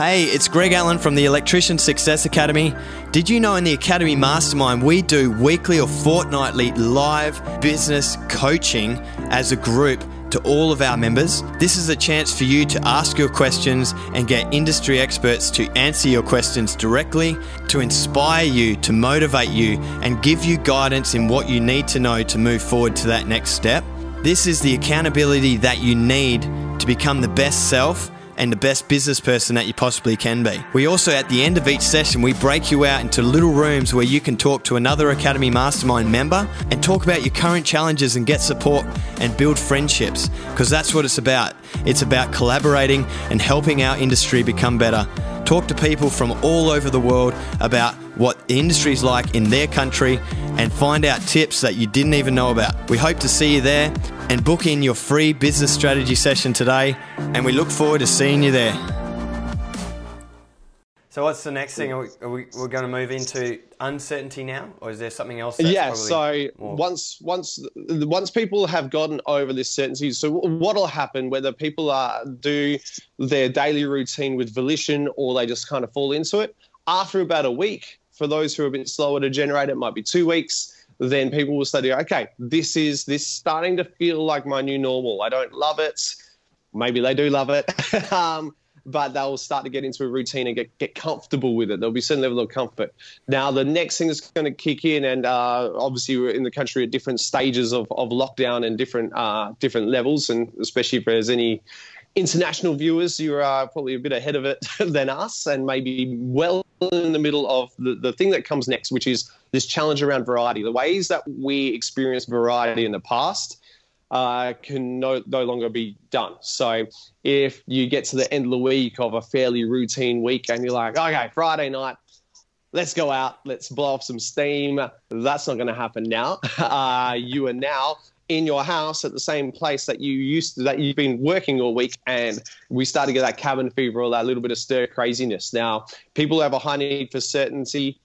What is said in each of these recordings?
Hey, it's Greg Allen from the Electrician Success Academy. Did you know in the Academy Mastermind we do weekly or fortnightly live business coaching as a group to all of our members? This is a chance for you to ask your questions and get industry experts to answer your questions directly, to inspire you, to motivate you, and give you guidance in what you need to know to move forward to that next step. This is the accountability that you need to become the best self and the best business person that you possibly can be. We also, at the end of each session, we break you out into little rooms where you can talk to another Academy Mastermind member and talk about your current challenges and get support and build friendships because that's what it's about. It's about collaborating and helping our industry become better. Talk to people from all over the world about what the industry is like in their country and find out tips that you didn't even know about. We hope to see you there and book in your free business strategy session today, and we look forward to seeing you there. So, what's the next thing? Are we, are we are going to move into uncertainty now, or is there something else? yeah. So more... once once once people have gotten over this certainty, so what'll happen whether people are do their daily routine with volition or they just kind of fall into it after about a week. For those who are a bit slower to generate, it might be two weeks then people will study, okay, this is this starting to feel like my new normal. I don't love it. Maybe they do love it. um, but they'll start to get into a routine and get, get comfortable with it. There'll be certain level of comfort. Now, the next thing that's going to kick in, and uh, obviously we're in the country at different stages of, of lockdown and different uh, different levels, and especially if there's any international viewers, you are probably a bit ahead of it than us, and maybe well in the middle of the, the thing that comes next, which is this challenge around variety. The ways that we experienced variety in the past uh, can no, no longer be done. So if you get to the end of the week of a fairly routine week and you're like, okay, Friday night, let's go out, let's blow off some steam. That's not going to happen now. Uh, you are now in your house at the same place that you used to, that you've been working all week and we start to get that cabin fever or that little bit of stir craziness. Now people who have a high need for certainty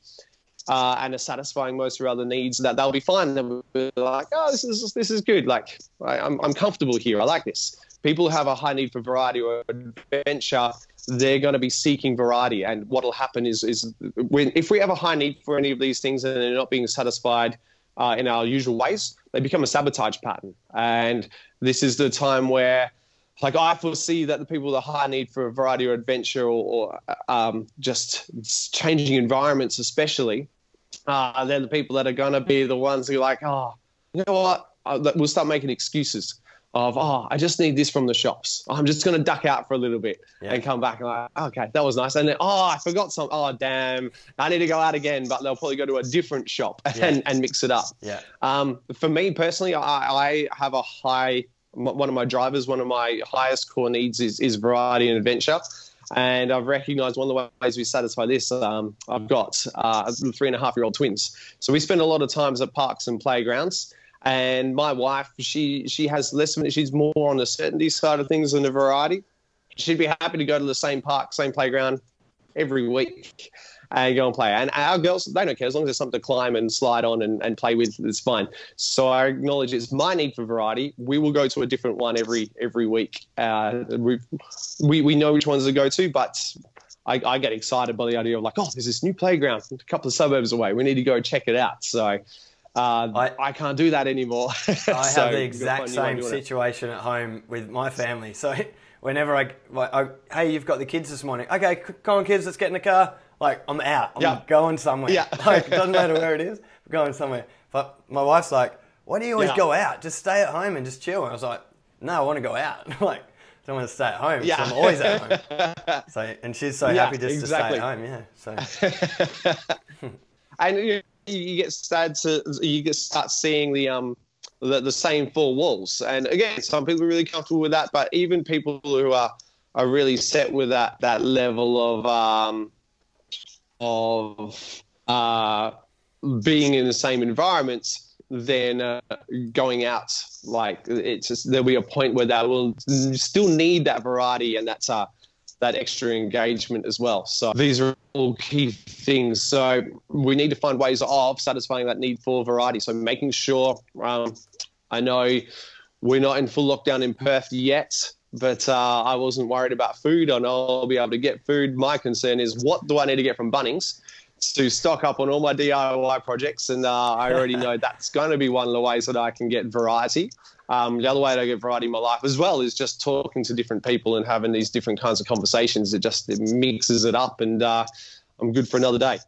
uh, and are satisfying most of your other needs that they'll be fine. They'll be like oh this is this is good. Like I, I'm, I'm comfortable here. I like this. People who have a high need for variety or adventure they're going to be seeking variety and what'll happen is is when if we have a high need for any of these things and they're not being satisfied uh, in our usual ways, they become a sabotage pattern. And this is the time where, like, I foresee that the people with a high need for a variety or adventure or, or um, just changing environments, especially, uh, they're the people that are going to be the ones who are like, oh, you know what? Uh, we'll start making excuses of oh I just need this from the shops. I'm just going to duck out for a little bit yeah. and come back and like okay that was nice and then oh I forgot some oh damn I need to go out again but they'll probably go to a different shop and, yeah. and mix it up. Yeah. Um, for me personally I, I have a high one of my drivers one of my highest core needs is, is variety and adventure. And I've recognized one of the ways we satisfy this. Um, I've got uh, three and a half year old twins. So we spend a lot of times at parks and playgrounds. And my wife, she she has less of it. She's more on the certainty side of things than the variety. She'd be happy to go to the same park, same playground every week and go and play. And our girls, they don't care as long as there's something to climb and slide on and, and play with, it's fine. So I acknowledge it's my need for variety. We will go to a different one every every week. Uh, we, we we know which ones to go to, but I, I, get excited by the idea of like, oh, there's this new playground a couple of suburbs away. We need to go check it out. So uh, I, I, can't do that anymore. I so have the exact same situation at home with my family. So whenever I, like, I, hey, you've got the kids this morning. Okay, come on, kids, let's get in the car. Like I'm out. I'm yeah. going somewhere. Yeah. Like it doesn't matter where it is. I'm going somewhere. But my wife's like, why do you always yeah. go out? Just stay at home and just chill. And I was like, no, I want to go out. like I don't want to stay at home. Yeah. So I'm always at home. So and she's so yeah, happy just exactly. to stay at home. Yeah. So. and you you get sad to you get start seeing the um the, the same four walls. And again, some people are really comfortable with that, but even people who are are really set with that that level of um of uh being in the same environments then uh, going out like it's just there'll be a point where they will still need that variety and that's uh that extra engagement as well. So these are all key things. So we need to find ways of satisfying that need for variety. So making sure, um, I know we're not in full lockdown in Perth yet, but uh, I wasn't worried about food. I know I'll be able to get food. My concern is what do I need to get from Bunnings to stock up on all my DIY projects, and uh, I already know that's going to be one of the ways that I can get variety. Um, the other way to get variety in my life as well is just talking to different people and having these different kinds of conversations. It just it mixes it up, and uh, I'm good for another day.